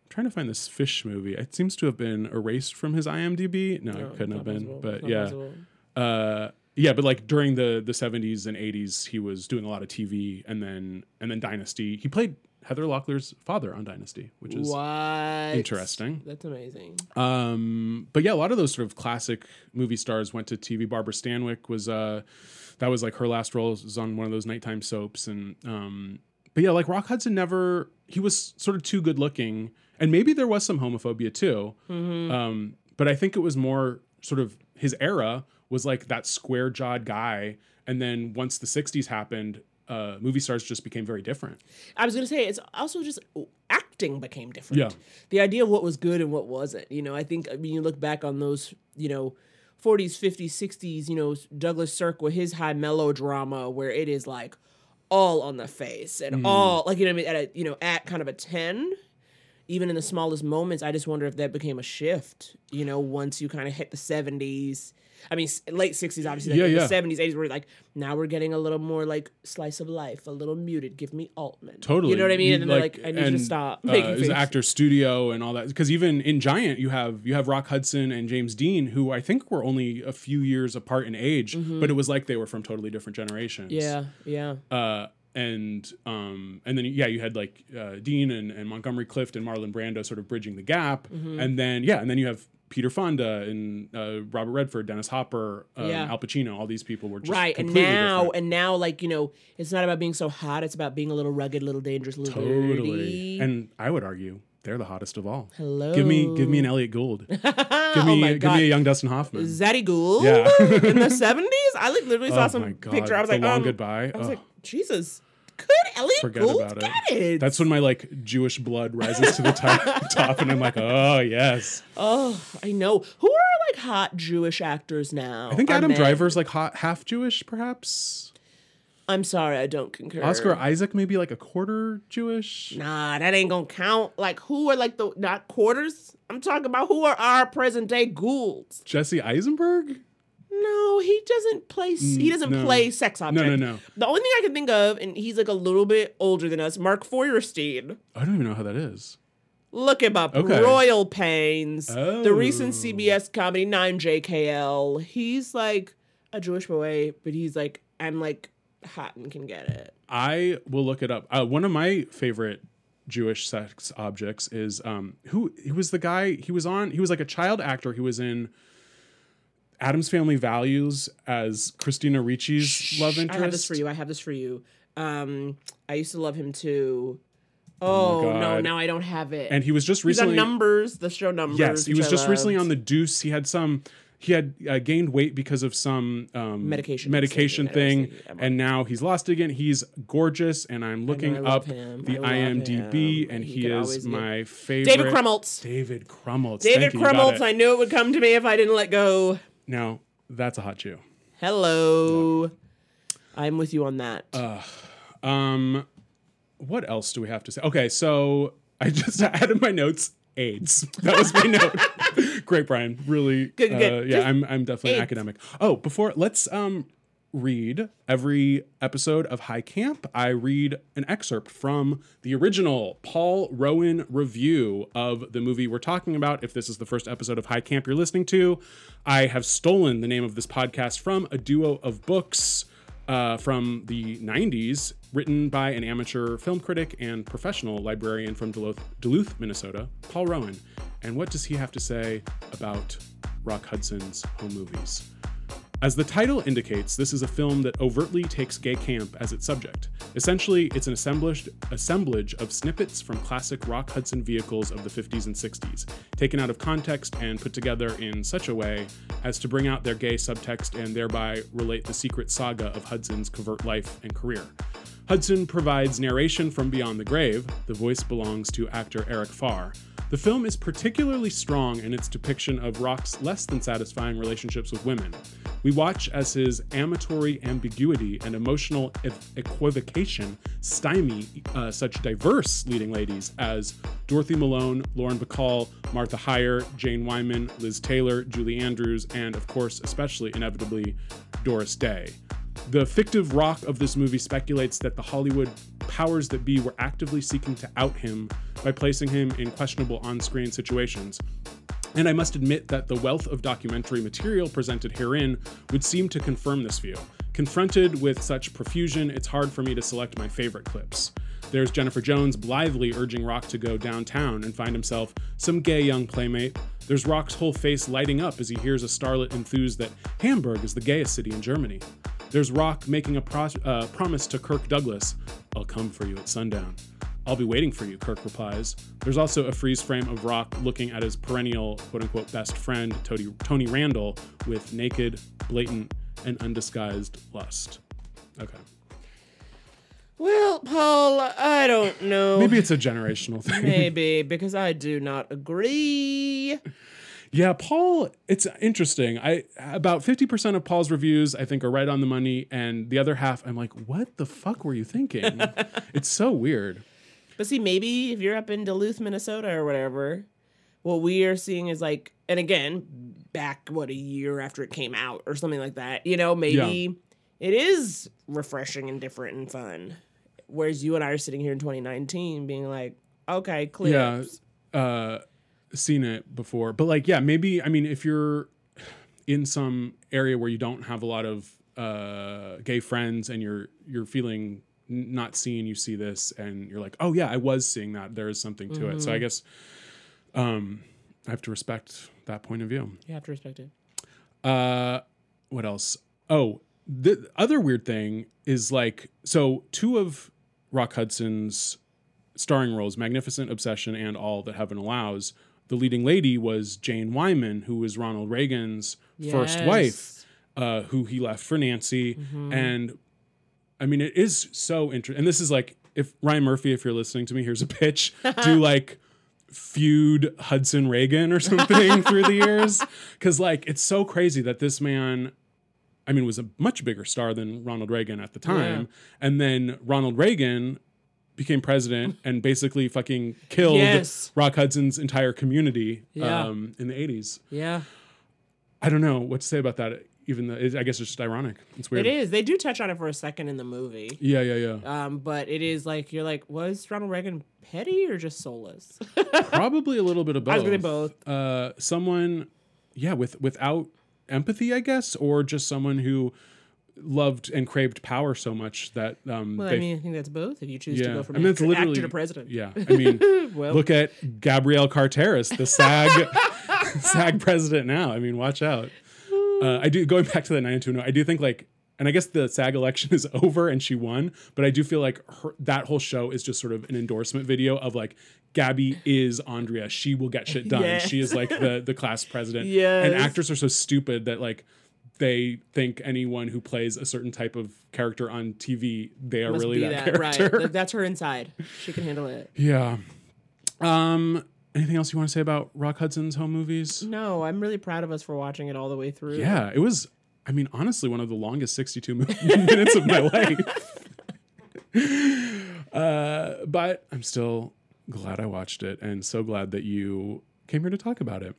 Trying to find this fish movie. It seems to have been erased from his IMDb. No, it couldn't have been. possible. But Not yeah, possible. uh yeah but like during the the 70s and 80s he was doing a lot of tv and then and then dynasty he played heather locklear's father on dynasty which is What? interesting. That's amazing. um but yeah a lot of those sort of classic movie stars went to tv barbara stanwyck was uh that was like her last role was on one of those nighttime soaps and um but yeah like rock hudson never he was sort of too good looking and maybe there was some homophobia too um but i think it was more sort of his era was like that square jawed guy and then once the 60s happened uh movie stars just became very different I was gonna say it's also just acting became different. Yeah. The idea of what was good and what wasn't. You know, I think I mean you look back on those, you know, 40s, 50s, 60s, you know, Douglas Sirk with his high melodrama where it is like all on the face and Mm-hmm. all like you know I mean at a you know at kind of a 10 even in the smallest moments i just wonder if that became a shift you know once you kind of hit the 70s i mean late 60s obviously like Yeah, yeah. the 70s 80s were like now we're getting a little more like slice of life a little muted give me altman Totally. you know what i mean and then they're like i need you and, to stop uh, making was actor studio and all that. Because even in Giant, you have you have Rock Hudson and James Dean, who I think were only a few years apart in age, but it was like they were from totally different generations. Mm-hmm. yeah yeah Uh, and um, and then yeah, you had like uh, Dean and, and Montgomery Clift and Marlon Brando sort of bridging the gap, Mm-hmm. and then yeah, and then you have. Peter Fonda and uh, Robert Redford, Dennis Hopper, um, Yeah. Al Pacino, all these people were just right and now different. and now like you know it's not about being so hot it's about being a little rugged little dangerous little Totally. dirty. And I would argue they're the hottest of all. Hello. Give me give me an Elliott Gould. Give me oh give me a young Dustin Hoffman. Zaddy Gould Yeah. in the 70s? I like literally saw Oh some picture. I was The like, Long um, Goodbye. I was Oh. like, Jesus. Could Elliott Forget Gould about it. get it? That's when my like Jewish blood rises to the top, top and I'm like, oh yes. oh, I know. Who are like hot Jewish actors now? I think Adam men? Driver's like hot, half Jewish, perhaps. I'm sorry, I don't concur. Oscar Isaac maybe like a quarter Jewish. Nah, that ain't gonna count. Like, who are like the not quarters? I'm talking about who are our present day Goulds. Jesse Eisenberg. No, he doesn't play. He doesn't no. play sex object. no, no. no. The only thing I can think of, and he's like a little bit older than us, Mark Feuerstein. I don't even know how that is. Look him up. Okay. Royal Pains. The recent Oh. CBS comedy 9JKL. He's like a Jewish boy, but he's like, I'm like hot and can get it. I will look it up. Uh, one of my favorite Jewish sex objects is um who he was the guy he was on he was like a child actor who was in Addams Family Values as Christina Ricci's love interest. I have this for you. I have this for you. Um, I used to love him too. Oh, no, God. now I don't have it. And he was just recently Numbers, the show Numbers. Yes, he was I just recently on the Deuce. He had some he had uh, gained weight because of some um, Medication medication taking, I was thing, thinking, and now he's lost again. He's gorgeous, and I'm looking up him. the IMDb, him. and He he, is my favorite. David Krumholtz. David Krumholtz. David Thank you, you got Krumholtz. it. I knew it would come to me if I didn't let go. Now that's a hot Jew. Hello. I'm with you on that. Um, what else do we have to say? Okay, so I just added my notes. AIDS. That was my note. Great, Brian. Really. Good, good, uh, yeah, Just I'm. I'm definitely AIDS. academic. Oh, before let's um read every episode of High Camp. I read an excerpt from the original Paul Rowan review of the movie we're talking about. If this is the first episode of High Camp you're listening to, I have stolen the name of this podcast from a duo of books uh, from the 90s, written by an amateur film critic and professional librarian from Duluth, Duluth, Minnesota, Paul Rowan. And what does he have to say about Rock Hudson's home movies? As the title indicates, this is a film that overtly takes gay camp as its subject. Essentially, it's an assemblage, of snippets from classic Rock Hudson vehicles of the 50s and 60s, taken out of context and put together in such a way as to bring out their gay subtext and thereby relate the secret saga of Hudson's covert life and career. Hudson provides narration from beyond the grave. The voice belongs to actor Eric Farr. The film is particularly strong in its depiction of Rock's less than satisfying relationships with women. We watch as his amatory ambiguity and emotional equivocation stymie uh, such diverse leading ladies as Dorothy Malone, Lauren Bacall, Martha Hyer, Jane Wyman, Liz Taylor, Julie Andrews, and of course, especially inevitably, Doris Day. The fictive rock of this movie speculates that the Hollywood powers that be were actively seeking to out him by placing him in questionable on screen situations. And I must admit that the wealth of documentary material presented herein would seem to confirm this view. Confronted with such profusion, it's hard for me to select my favorite clips. There's Jennifer Jones blithely urging Rock to go downtown and find himself some gay young playmate. There's Rock's whole face lighting up as he hears a starlet enthuse that Hamburg is the gayest city in Germany. There's Rock making a pro- uh, promise to Kirk Douglas I'll come for you at sundown. I'll be waiting for you, Kirk replies. There's also a freeze frame of Rock looking at his perennial quote unquote best friend, Tony, Tony Randall, with naked, blatant, and undisguised lust. Okay. Well, Paul, I don't know. Maybe it's a generational thing. Maybe because I do not agree. Yeah, Paul, it's interesting. I about 50% of Paul's reviews I think are right on the money and the other half I'm like, "What the fuck were you thinking?" it's so weird. But see, maybe if you're up in Duluth, Minnesota or whatever, what we are seeing is like, and again, back what a year after it came out or something like that, you know, maybe it is refreshing and different and fun. Whereas you and I are sitting here in 2019 being like, okay, clips. Yeah. Uh seen it before. But like yeah, maybe I mean if you're in some area where you don't have a lot of uh gay friends and you're you're feeling not seen, you see this and you're like, "Oh yeah, I was seeing that. There is something to it." So I guess um I have to respect that point of view. You have to respect it. Uh, what else? Oh, the other weird thing is like so two of Rock Hudson's starring roles, Magnificent Obsession and All That Heaven Allows. The leading lady was Jane Wyman, who was Ronald Reagan's first wife, uh, who he left for Nancy. And I mean, it is so interesting. And this is like, if Ryan Murphy, if you're listening to me, here's a pitch. do like feud Hudson Reagan or something through the years. Cause like it's so crazy that this man, I mean, was a much bigger star than Ronald Reagan at the time. And then Ronald Reagan became president and basically fucking killed Yes. Rock Hudson's entire community Yeah. um, in the 80s. Yeah. I don't know what to say about that. Even though it, I guess it's just ironic. It's weird. It is. They do touch on it for a second in the movie. Yeah, yeah, yeah. Um, but it is like you're like, was Ronald Reagan petty or just soulless? Probably a little bit of both. I was gonna both. Uh, someone, yeah, with without empathy, I guess, or just someone who loved and craved power so much that um, Well, they, I mean, I think that's both. If you choose to go from I mean, actor, literally actor to president. Yeah, I mean, Well. look at Gabrielle Carteris, the SAG SAG president now. I mean, watch out. Uh, I do going back to the 90210. I do think like, and I guess the SAG election is over and she won, but I do feel like her, that whole show is just sort of an endorsement video of like. Gabby is Andrea. She will get shit done. Yes. She is like the the class president. Yeah, And actors are so stupid that like they think anyone who plays a certain type of character on TV, they are Must really that, that, character. Like, that's her inside. She can handle it. Yeah. Um. Anything else you want to say about Rock Hudson's home movies? No, I'm really proud of us for watching it all the way through. Yeah, it was. I mean, honestly, one of the longest 62 minutes of my life. uh, but I'm still glad I watched it, and so glad that you came here to talk about it.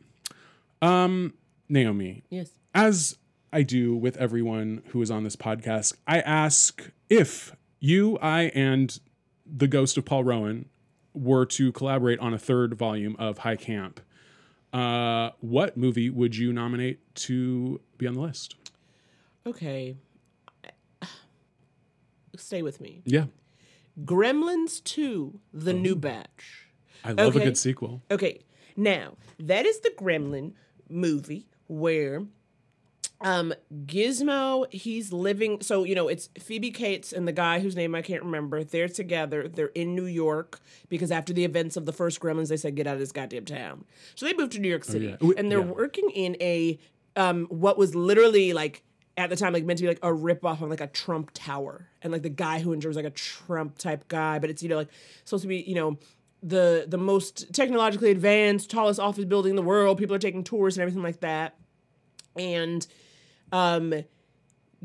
Um, Naomi, Yes. as I do with everyone who is on this podcast, I ask if you, I, and the ghost of Paul Rowan were to collaborate on a third volume of High Camp, uh, what movie would you nominate to be on the list? Okay. Stay with me. Yeah, Gremlins 2, The New Oh. Batch. I love a good sequel. Okay, now that is the Gremlin movie where Um, Gizmo, he's living. So you know, it's Phoebe Cates and the guy whose name I can't remember. They're together. They're in New York because after the events of the first Gremlins, they said get out of this goddamn town. So they moved to New York City, yeah. and they're Yeah. working in a um what was literally like at the time like meant to be like a rip off of like a Trump tower, and like the guy who enjoys like a Trump type guy, but it's you know like supposed to be you know. The, the most technologically advanced, tallest office building in the world. People are taking tours and everything like that. And um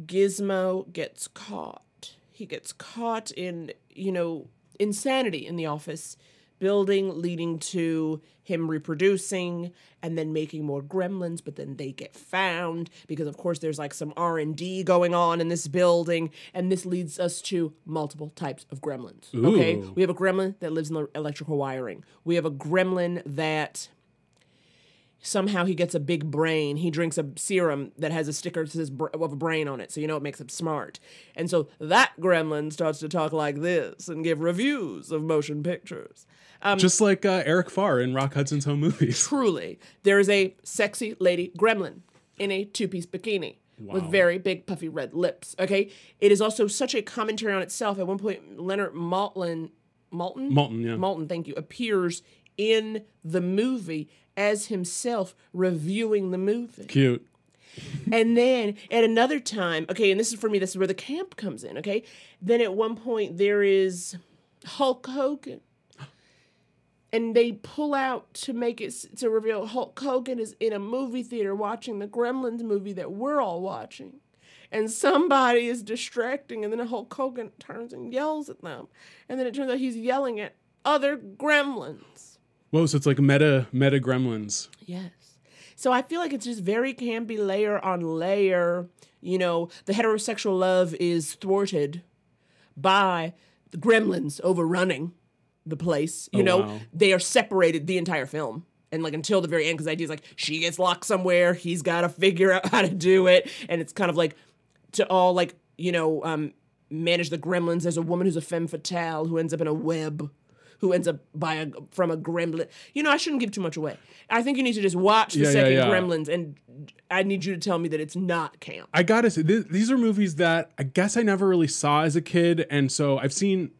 Gizmo gets caught. He gets caught in, you know, insanity in the office building leading to him reproducing and then making more gremlins but then they get found because of course there's like some r&d going on in this building and this leads us to multiple types of gremlins. Okay? We have a gremlin that lives in the electrical wiring. We have a gremlin that somehow he gets a big brain. He drinks a serum that has a sticker that says br- of a brain on it, so you know it makes him smart. And so that gremlin starts to talk like this and give reviews of motion pictures. Um, Just like uh, Eric Farr in Rock Hudson's Home Movies. truly, there is a sexy lady gremlin in a two-piece bikini. With very big puffy red lips. Okay, it is also such a commentary on itself. At one point, Leonard Maltin, Malton, Malton, yeah. Malton, thank you, appears in the movie as himself reviewing the movie. Cute. And then at another time, okay, and this is for me, this is where the camp comes in, okay? Then at one point there is Hulk Hogan. And they pull out to make it to reveal Hulk Hogan is in a movie theater watching the Gremlins movie that we're all watching. And somebody is distracting, and then Hulk Hogan turns and yells at them. And then it turns out he's yelling at other gremlins. Whoa, so it's like meta meta gremlins. Yes. So I feel like it's just very campy layer on layer. You know, the heterosexual love is thwarted by the gremlins overrunning the place. You Oh, know, wow. they are separated the entire film. And like until the very end, because the idea is like she gets locked somewhere, he's got to figure out how to do it, and it's kind of like to all like you know um, manage the gremlins. There's a woman who's a femme fatale who ends up in a web, who ends up by a from a gremlin. You know, I shouldn't give too much away. I think you need to just watch the Yeah, yeah, second yeah. Gremlins, and I need you to tell me that it's not camp. I gotta say, th- these are movies that I guess I never really saw as a kid, and so I've seen.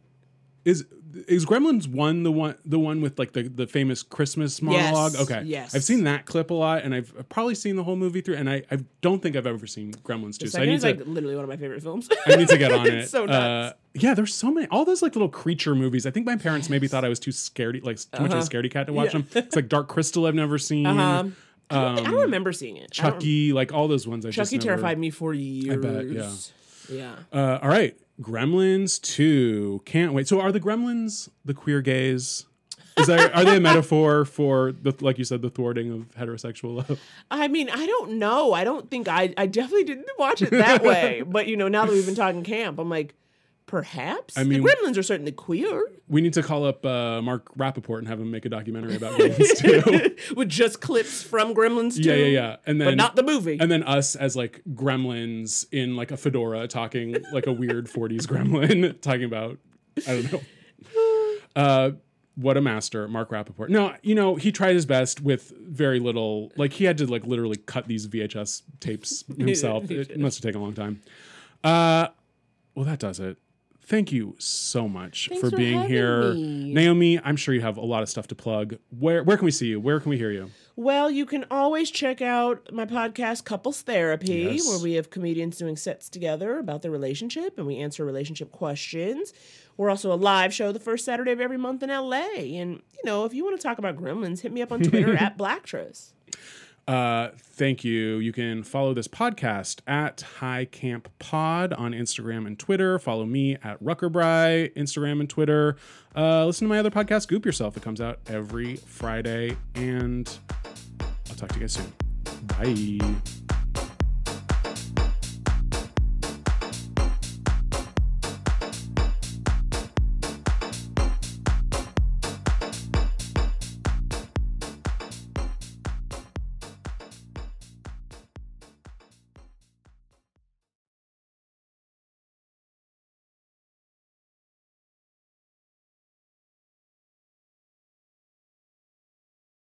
Is is Gremlins one the one the one with like the, the famous Christmas monologue? okay, yes. I've seen that clip a lot, and I've probably seen the whole movie through, and I, I don't think I've ever seen Gremlins two. So I need is to like literally one of my favorite films. I need to get on it. It's so nuts. Uh, yeah, there's so many. All those like little creature movies. I think my parents maybe thought I was too scaredy, like too much of a scaredy cat to watch Uh-huh. Yeah. them. It's like Dark Crystal. I've never seen. Um, I, don't, remember seeing it. Chucky, like all those ones. I just Chucky never- terrified me for years. I bet, yeah. Yeah. Uh, all right, Gremlins two. Can't wait. So are the Gremlins the queer gays? Is that, are they a metaphor for the like you said the thwarting of heterosexual love? I mean, I don't know. I don't think I. I definitely didn't watch it that way. But you know, now that we've been talking camp, I'm like, perhaps. I mean- the Gremlins are certainly queer We need to call up uh, Mark Rappaport and have him make a documentary about Gremlins too. with just clips from Gremlins. yeah, too, yeah, yeah. And then but not the movie. And then us as like gremlins in like a fedora talking like a weird 40s gremlin talking about I don't know. Uh what a master, Mark Rappaport. No, you know, he tried his best with very little like he had to like literally cut these VHS tapes himself. It must have taken a long time. Uh well that does it. Thank you so much Thanks for for being here. me. Naomi, I'm sure you have a lot of stuff to plug. Where where can we see you? Where can we hear you? Well, you can always check out my podcast, Couples Therapy, Yes. where we have comedians doing sets together about their relationship and we answer relationship questions. We're also a live show the first Saturday of every month in LA. And, you know, if you want to talk about gremlins, hit me up on Twitter at Blacktress. Uh, thank you. You can follow this podcast at High Camp Pod on Instagram and Twitter. Follow me at Ruckerbry, Instagram and Twitter. Uh, listen to my other podcast, Goop Yourself. It comes out every Friday. And I'll talk to you guys soon. Bye.